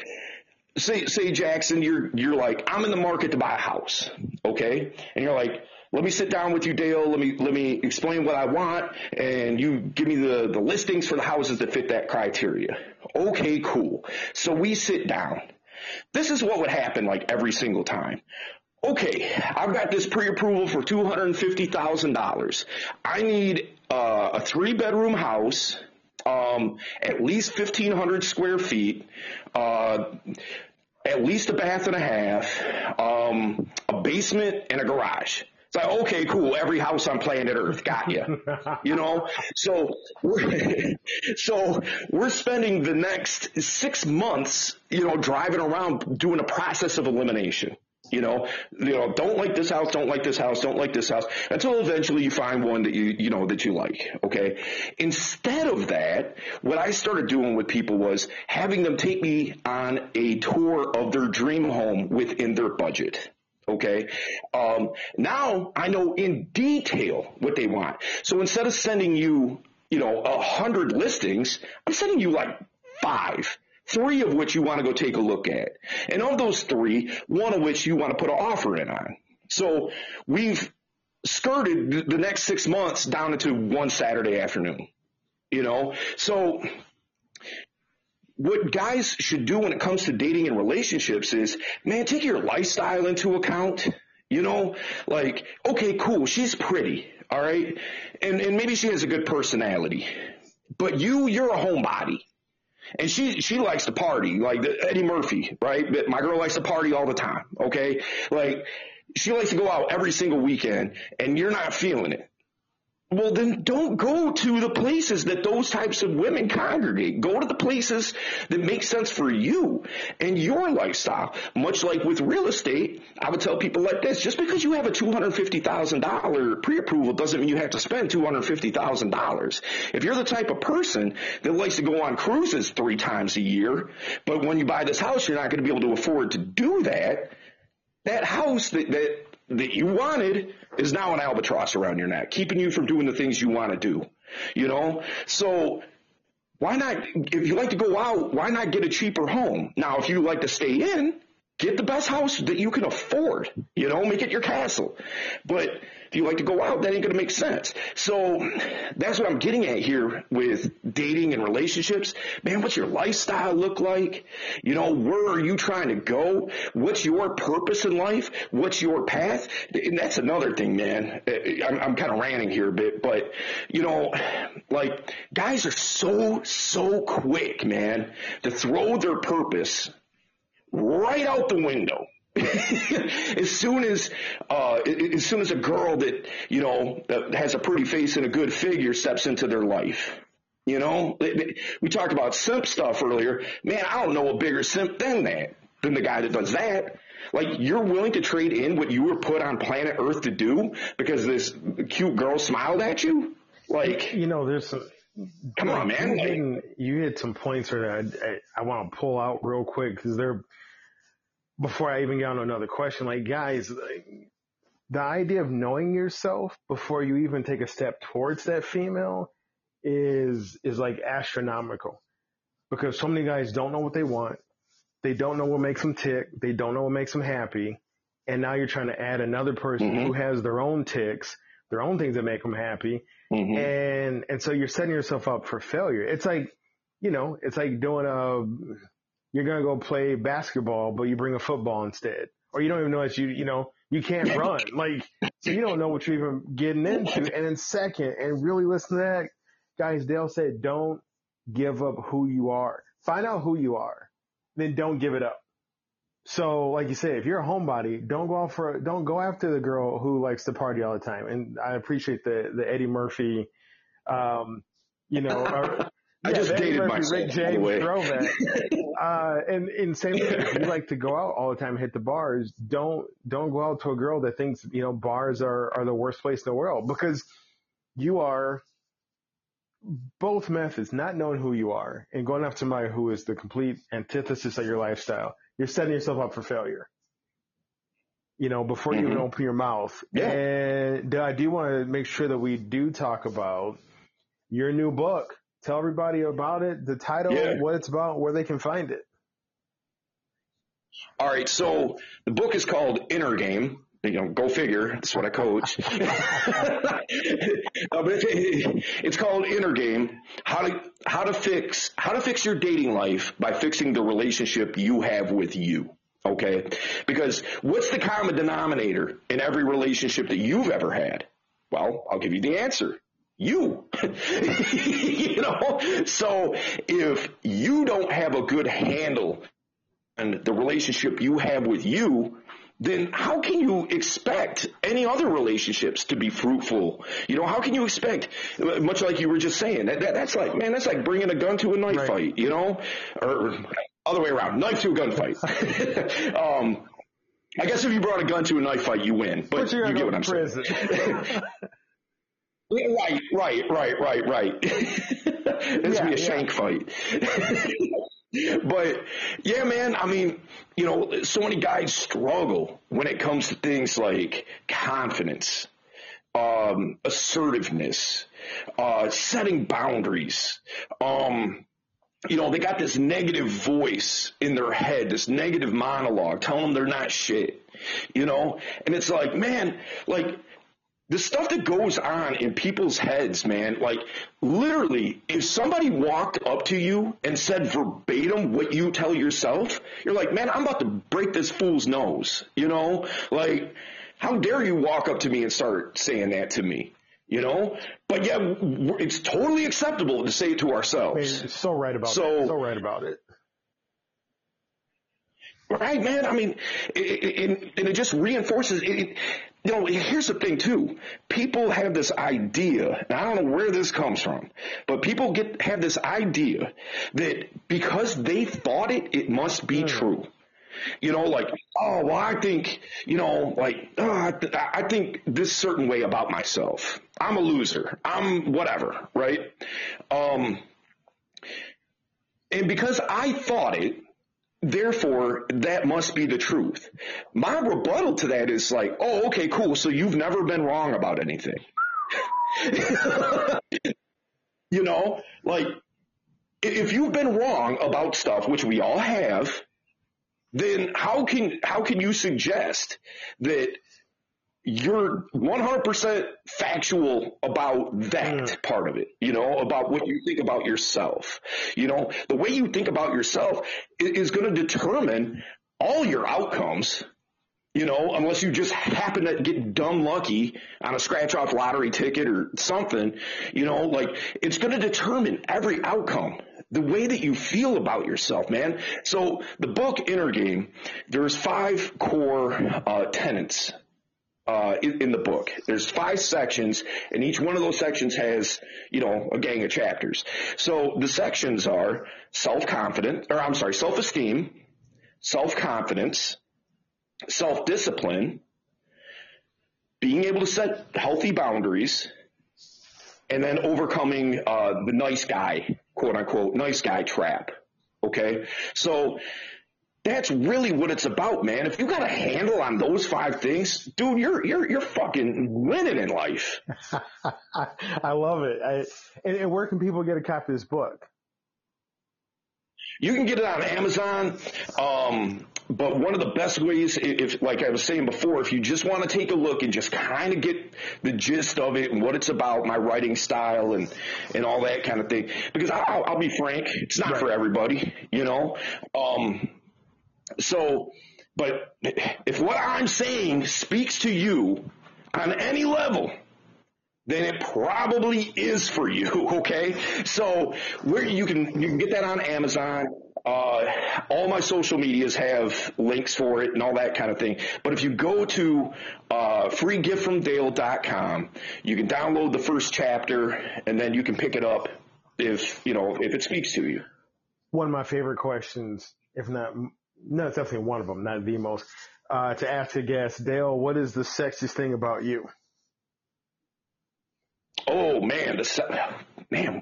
Say, say Jackson, you're, you're like, I'm in the market to buy a house. Okay. And you're like, let me sit down with you, Dale. Let me, let me explain what I want. And you give me the, the listings for the houses that fit that criteria. Okay, cool. So we sit down. This is what would happen like every single time. Okay, I've got this pre-approval for two hundred and fifty thousand dollars. I need uh, a three-bedroom house, um, at least fifteen hundred square feet, uh, at least a bath and a half, um, a basement, and a garage. It's like, okay, cool. Every house on planet Earth got you. you know, so we're, so we're spending the next six months, you know, driving around doing a process of elimination. You know, you know, don't like this house, don't like this house, don't like this house, until eventually you find one that you, you know, that you like. Okay. Instead of that, what I started doing with people was having them take me on a tour of their dream home within their budget. Okay. Um, now I know in detail what they want. So instead of sending you, you know, a hundred listings, I'm sending you like five three of which you want to go take a look at. And of those three, one of which you want to put an offer in on. So we've skirted the next six months down into one Saturday afternoon. You know, so what guys should do when it comes to dating and relationships is, man, take your lifestyle into account. You know, like, okay, cool, she's pretty, all right, and and maybe she has a good personality, but you, you're a homebody and she she likes to party like Eddie Murphy, right? But my girl likes to party all the time. Okay, like she likes to go out every single weekend and you're not feeling it. Well, then don't go to the places that those types of women congregate. Go to the places that make sense for you and your lifestyle. Much like with real estate, I would tell people like this, just because you have a $250,000 pre-approval doesn't mean you have to spend $250,000. If you're the type of person that likes to go on cruises three times a year, but when you buy this house, you're not going to be able to afford to do that, that house that, that that you wanted is now an albatross around your neck, keeping you from doing the things you want to do. You know? So why not, if you like to go out, why not get a cheaper home? Now, if you like to stay in, get the best house that you can afford. You know, make it your castle. But if you like to go out, that ain't going to make sense. So that's what I'm getting at here with dating and relationships. Man, what's your lifestyle look like? You know, where are you trying to go? What's your purpose in life? What's your path? And that's another thing, man. Uh, I'm, I'm kind of ranting here a bit, but you know, like guys are so, so quick, man, to throw their purpose right out the window. as soon as uh, as soon as a girl that you know that has a pretty face and a good figure steps into their life, you know, we talked about simp stuff earlier. Man, I don't know a bigger simp than that than the guy that does that. Like you're willing to trade in what you were put on planet Earth to do because this cute girl smiled at you. Like you know, there's Come on, man! You, like, you hit some points that I, I, I want to pull out real quick because they're before I even get on to another question, like guys, like, the idea of knowing yourself before you even take a step towards that female is is like astronomical because so many guys don't know what they want. They don't know what makes them tick. They don't know what makes them happy. And now you're trying to add another person mm-hmm. who has their own ticks, their own things that make them happy. Mm-hmm. And, and so you're setting yourself up for failure. It's like, you know, it's like doing a, you're going to go play basketball, but you bring a football instead. Or you don't even know that you, you know, you can't run. Like, so you don't know what you're even getting into. And then second, and really listen to that, guys, Dale said, don't give up who you are. Find out who you are. Then don't give it up. So, like you say, if you're a homebody, don't go out for, don't go after the girl who likes to party all the time. And I appreciate the, the Eddie Murphy, um, you know, I just dated Murphy, myself. Rick James throwback. uh, and, and same thing. If you like to go out all the time, hit the bars. Don't don't go out to a girl that thinks you know bars are are the worst place in the world because you are both methods, not knowing who you are and going after somebody who is the complete antithesis of your lifestyle. You're setting yourself up for failure. You know, before mm-hmm. you even mm-hmm. open your mouth. Yeah. And I do want to make sure that we do talk about your new book Tell everybody about it, the title, yeah. what it's about, where they can find it. All right, so the book is called Inner Game. You know, go figure. That's what I coach. uh, but it's called Inner Game. How to how to fix how to fix your dating life by fixing the relationship you have with you. Okay, because what's the common denominator in every relationship that you've ever had? Well, I'll give you the answer you. you know? So if you don't have a good handle on the relationship you have with you, then how can you expect any other relationships to be fruitful? You know, how can you expect, much like you were just saying, that, that that's like, man, that's like bringing a gun to a knife right. fight, you know, or other way around, knife to a gunfight. um, I guess if you brought a gun to a knife fight, you win, but you get what I'm prison. saying. Right, right, right, right, right. this yeah, be a yeah. shank fight. But yeah, man, I mean, you know, so many guys struggle when it comes to things like confidence, um, assertiveness, uh, setting boundaries. Um, you know, they got this negative voice in their head, this negative monologue telling them they're not shit, you know? And it's like, man, like, the stuff that goes on in people's heads, man, like literally, if somebody walked up to you and said verbatim what you tell yourself, you're like, man, I'm about to break this fool's nose, you know? Like, how dare you walk up to me and start saying that to me? You know, but yeah, it's totally acceptable to say it to ourselves. I mean, so right about so, it. So right about it. Right, man. I mean, it, it, and it just reinforces. It, you know, here's the thing too. People have this idea, and I don't know where this comes from, but people get have this idea that because they thought it, it must be true. You know, like, oh, well, I think, you know, like, oh, I, th- I think this certain way about myself. I'm a loser. I'm whatever, right? Um, and because I thought it, therefore that must be the truth. My rebuttal to that is like, oh, okay, cool. So you've never been wrong about anything. you know, like if you've been wrong about stuff, which we all have, then how can how can you suggest that you're 100% factual about that part of it, you know, about what you think about yourself. You know, the way you think about yourself is, is going to determine all your outcomes, you know, unless you just happen to get dumb lucky on a scratch off lottery ticket or something, you know, like it's going to determine every outcome. The way that you feel about yourself, man. So the book Inner Game, there's five core uh, tenets uh, in, in, the book. There's five sections, and each one of those sections has, you know, a gang of chapters. So the sections are self-confident, or I'm sorry, self-esteem, self-confidence, self-discipline, being able to set healthy boundaries, and then overcoming uh, the nice guy, quote unquote, nice guy trap. Okay, so that's really what it's about, man. If you got a handle on those five things, dude, you're you're you're fucking winning in life. I love it. I, and, and where can people get a copy of this book? You can get it on Amazon. Um, but one of the best ways, if, like I was saying before, if you just want to take a look and just kind of get the gist of it and what it's about, my writing style and, and all that kind of thing, because I'll, I'll be frank, it's not right. for everybody, you know? Um, so, but if what I'm saying speaks to you on any level, then it probably is for you. Okay, so where you can you can get that on Amazon. Uh, all my social medias have links for it and all that kind of thing. But if you go to uh, freegiftfromdale.com, you can download the first chapter and then you can pick it up if you know if it speaks to you. One of my favorite questions, if not no, it's definitely one of them, not the most. Uh, to ask a guest, Dale, what is the sexiest thing about you? Oh man, the se- man,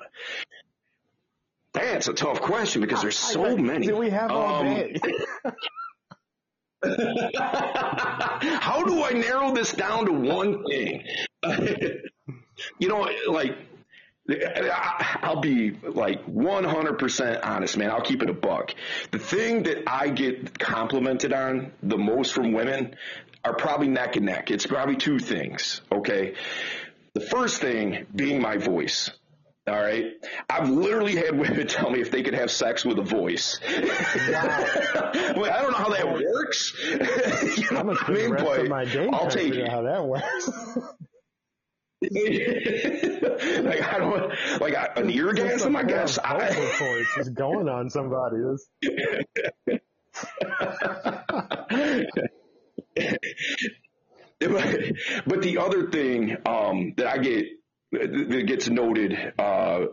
that's a tough question because there's so I, I, many. Do we have all um, day? how do I narrow this down to one thing? you know, like I'll be like 100% honest, man. I'll keep it a buck. The thing that I get complimented on the most from women are probably neck and neck. It's probably two things, okay? The first thing being my voice. All right. I've literally had women tell me if they could have sex with a voice. Wow. well, I don't know how that works. you know I'm what I mean? But I'll take it. How that works. like I don't like an eargasm. I guess I, it's just going on somebody. but the other thing um, that I get that gets noted uh,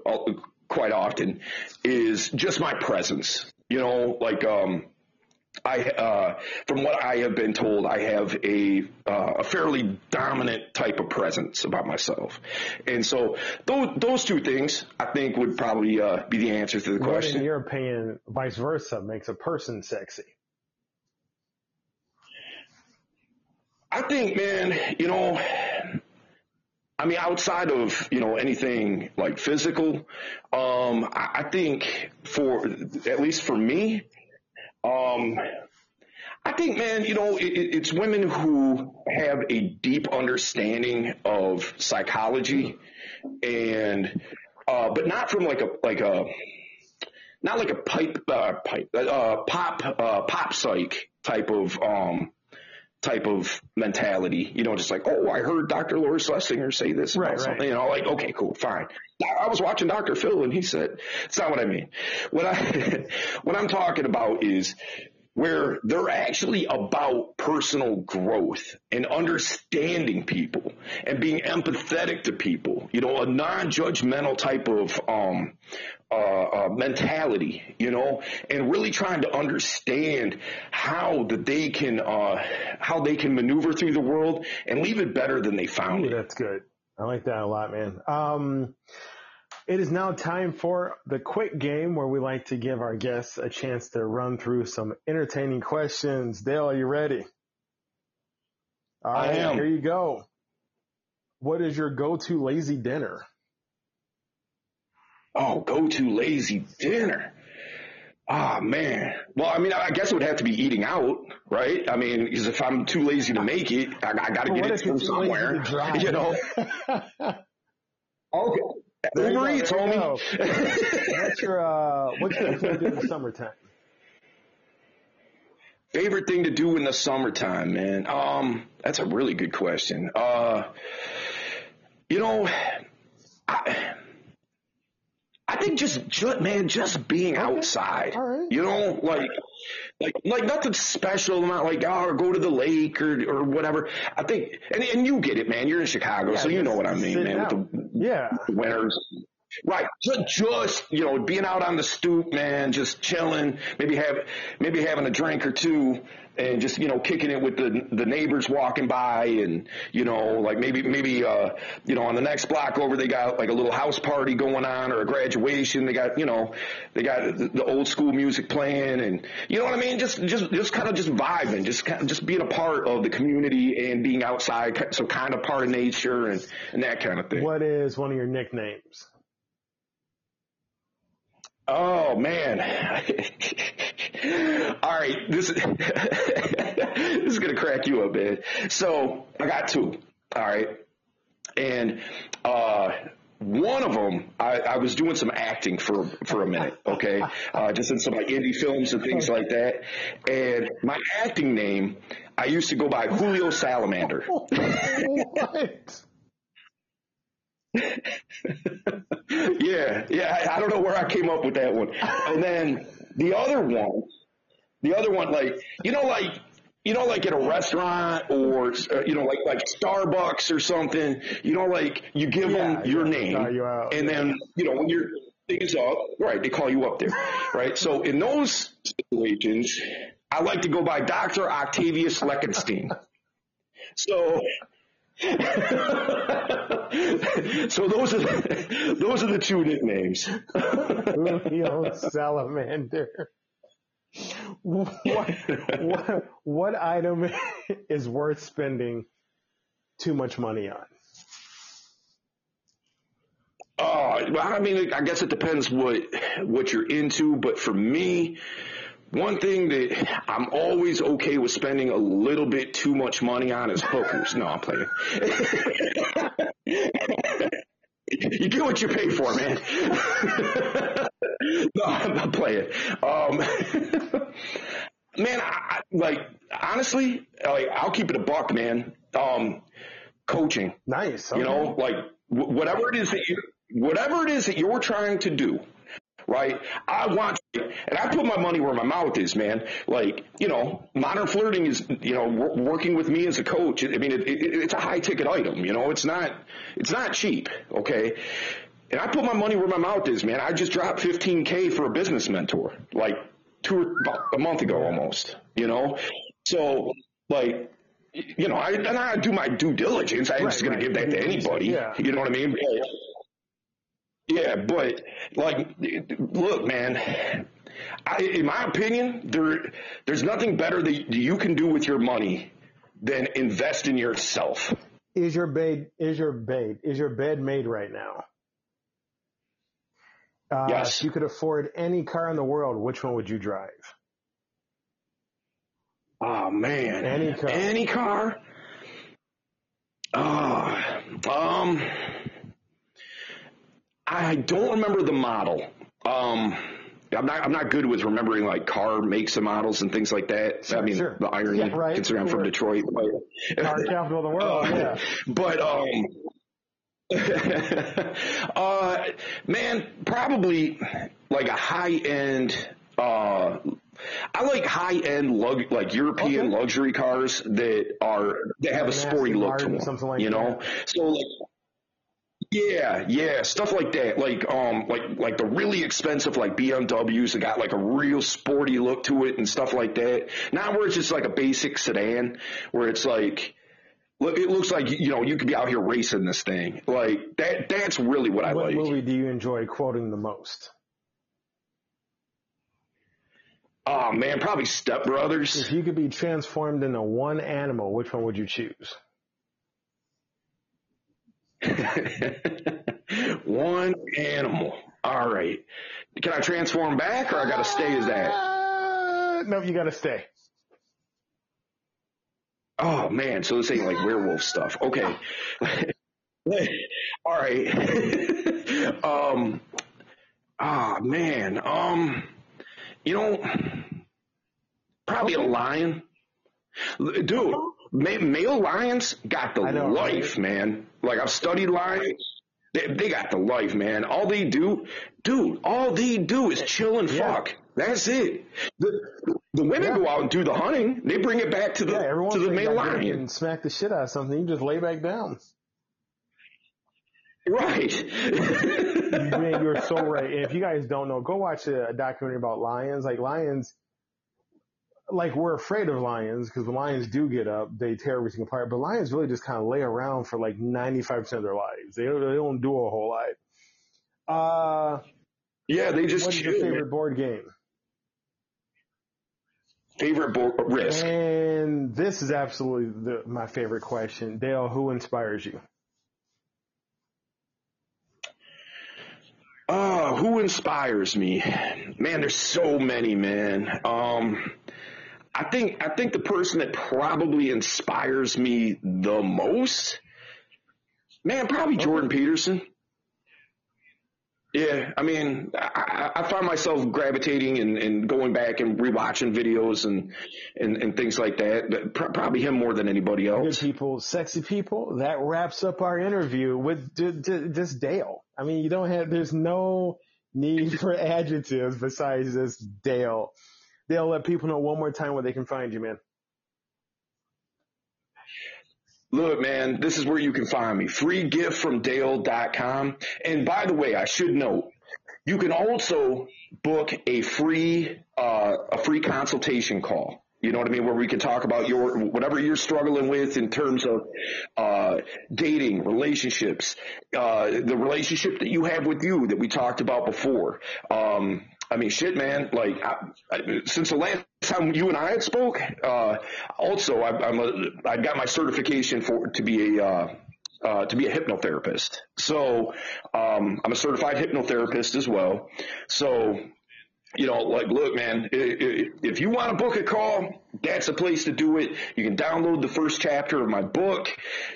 quite often is just my presence. You know, like um, I, uh, from what I have been told, I have a uh, a fairly dominant type of presence about myself, and so those those two things I think would probably uh, be the answer to the what question. in your opinion, vice versa, makes a person sexy? I think, man, you know, I mean, outside of you know anything like physical, um, I, I think for at least for me, um, I think, man, you know, it, it's women who have a deep understanding of psychology, and uh, but not from like a like a not like a pipe uh, pipe uh, pop uh, pop psych type of um, type of mentality. You know, just like, oh, I heard Dr. Laura Schlesinger say this about right, something. Right. You know, like, okay, cool, fine. I was watching Dr. Phil and he said, it's not what I mean. What I, what I'm talking about is where they're actually about personal growth and understanding people and being empathetic to people. You know, a non-judgmental type of um, uh, uh, mentality. You know, and really trying to understand how that they can uh, how they can maneuver through the world and leave it better than they found Ooh, it. that's good. I like that a lot, man. Um, it is now time for the quick game where we like to give our guests a chance to run through some entertaining questions. Dale, are you ready? All I right, am. here you go. What is your go-to lazy dinner? Oh, go to lazy dinner. Ah, man. Well, I mean, I guess it would have to be eating out, right? I mean, because if I'm too lazy to make it, I, I got to get it from somewhere. You know. Okay. There Uber Eats, homie. What's your uh, what's your favorite thing to do in the summertime? Favorite thing to do in the summertime, man. Um, that's a really good question. Uh, you know, I, I think just, just man, just being outside. All right. You know, like, like, like nothing special. Not like oh, or go to the lake or or whatever. I think, and and you get it, man. You're in Chicago, so you know what I mean, man. out. With the, Yeah. the winters. Right, just, just you know, being out on the stoop, man, just chilling, maybe have maybe having a drink or two, and just you know kicking it with the the neighbors walking by, and you know like maybe maybe uh you know on the next block over they got like a little house party going on or a graduation. They got you know they got the, old school music playing, and you know what I mean. Just just just kind of just vibing, just kind of just being a part of the community and being outside, so kind of part of nature and and that kind of thing. What is one of your nicknames? Oh man. All right, this is this is gonna crack you up, man. So I got two. All right, and uh, one of them, I, I was doing some acting for for a minute. Okay, uh, just in some like indie films and things like that. And my acting name, I used to go by Julio Salamander. what? yeah, yeah. I, I don't know where I came up with that one. And then the other one, the other one, like you know, like you know, like at a restaurant or uh, you know, like like Starbucks or something. You know, like you give Yeah, them your name, you and then you know when your thing is up, right? They call you up there, right? So in those situations, I like to go by Doctor Octavius Leckenstein. So. so those are the, those are the two nicknames. Julio Salamander. What, what, what item is worth spending too much money on? Oh, well, I mean, I guess it depends what what you're into, but for me, one thing that I'm always okay with spending a little bit too much money on is hookers. No, I'm playing. you get what you pay for, man. no, I'm not playing. Um, man, I, I, like honestly, like I'll keep it a buck, man. Um, coaching. Nice. You know, like wh- whatever it is that you, whatever it is that you're trying to do, right? I want, and I put my money where my mouth is, man. Like, you know, modern flirting is, you know, wor- working with me as a coach. I mean, it, it, it's a high ticket item. You know, it's not, it's not cheap. Okay. And I put my money where my mouth is, man. I just dropped 15k for a business mentor, like two about a month ago almost. You know, so like you know, I, and I do my due diligence. I'm Right, just going right. to give that to anybody. Yeah. You know what I mean? Yeah, but like, look, man. I, in my opinion, there there's nothing better that you can do with your money than invest in yourself. Is your bed is your bed is your bed made right now? Uh, Yes. If you could afford any car in the world, which one would you drive? Oh man, Any car. any car. Oh, um, I don't remember the model. Um, I'm not. I'm not good with remembering like car makes and models and things like that. I mean, sure. the irony, Yeah, right. considering I'm from Detroit. But, Car capital of the world. Uh, yeah. But um, uh, man, probably like a high end, uh, I like high end lug like European Okay. luxury cars that are that have a sporty look to them. something like you know, so like. Yeah, yeah, stuff like that. Like, um, like, like the really expensive, like BMWs that got like a real sporty look to it and stuff like that. Not where it's just like a basic sedan, where it's like, look, it looks like you know you could be out here racing this thing. Like that. That's really what I like. what movie do you enjoy quoting the most? Oh man, probably Step Brothers. If you could be transformed into one animal, which one would you choose? One animal. All right. Can I transform back or I gotta stay as that? Uh, no, you gotta stay. Oh man, so this ain't like werewolf stuff. Okay. All right. um ah man. Um you know probably a lion. Dude, male lions got the know, life, right? man. Like I've studied lions. They, they got the life, man. All they do, dude, all they do is chill and Yeah. fuck. That's it. The, the women Yeah. go out and do the hunting. They bring it back to the Yeah, everyone to the male lion. and smack the shit out of something. You just lay back down. Right. Man, you're so right. And if you guys don't know, go watch a documentary about lions. Like lions, like we're afraid of lions because when lions do get up, they tear everything apart. But lions really just kind of lay around for like 95% of their lives. They don't, they don't do a whole lot. Uh, yeah, they just what's chill. your man. favorite board game? Favorite board risk. And this is absolutely the, my favorite question. Dale, who inspires you? Oh, who inspires me? Man, there's so many, man. Um, I think I think the person that probably inspires me the most, man, probably Jordan Peterson. Yeah, I mean, I, I find myself gravitating and, and going back and rewatching videos and, and, and things like that. But pr- probably him more than anybody Good else. people, sexy people. That wraps up our interview with d- d- just Dale. I mean, you don't have, there's no need for adjectives besides this Dale. Dale, let people know one more time where they can find you, man. Look, man, this is where you can find me. Freegiftfromdale.com. And by the way, I should note, you can also book a free, uh, a free consultation call. You know what I mean? Where we can talk about your, whatever you're struggling with in terms of, uh, dating, relationships, uh, the relationship that you have with you that we talked about before. Um, I mean, shit, man. Like, I, I, since the last time you and I had spoke, uh, also I, I'm a, I got my certification for to be a uh, uh, to be a hypnotherapist. So um, I'm a certified hypnotherapist as well. So you know, like, look, man, if you want to book a call, that's the place to do it. You can download the first chapter of my book.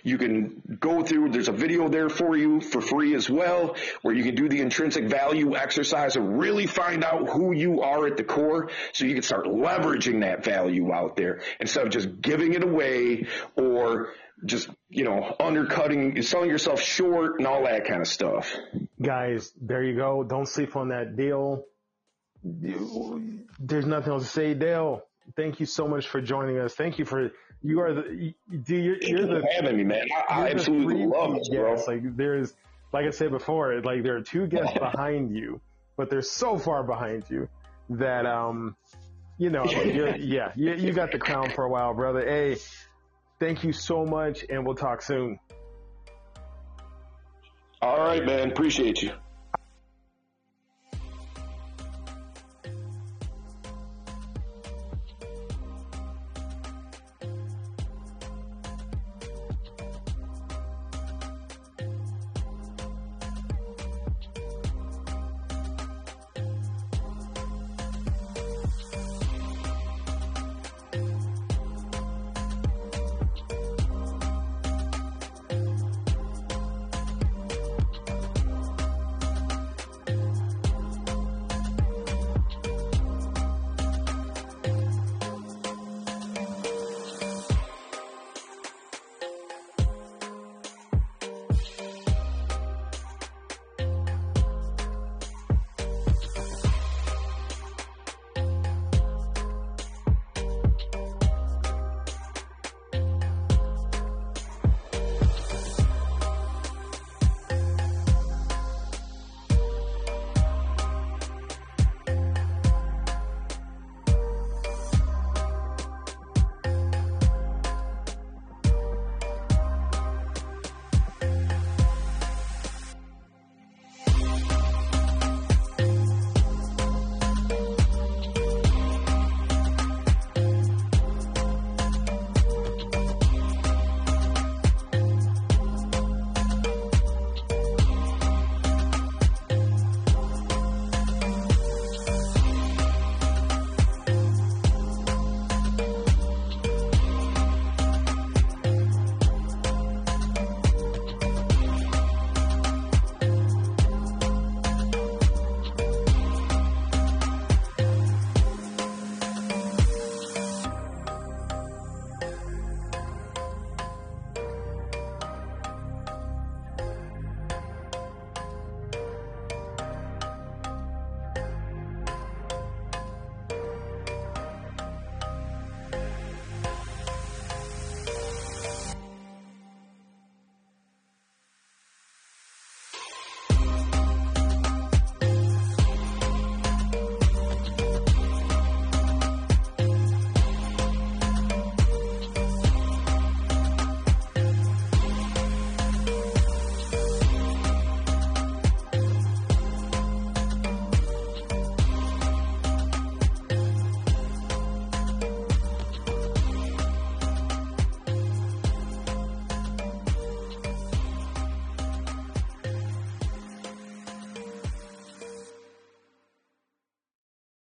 You can go through, there's a video there for you for free as well, where you can do the intrinsic value exercise and really find out who you are at the core so you can start leveraging that value out there instead of just giving it away or just, you know, undercutting, selling yourself short and all that kind of stuff. Guys, there you go. Don't sleep on that deal. There's nothing else to say. Dale, thank you so much for joining us. Thank you for, you are the, you, you're, you're the, having me, man. I, absolutely love this, bro. Like there's, like I said before, like there are two guests behind you, but they're so far behind you that um, you know, yeah, you, you got the crown for a while, brother. Hey, thank you so much, and we'll talk soon. All right, man. Appreciate you.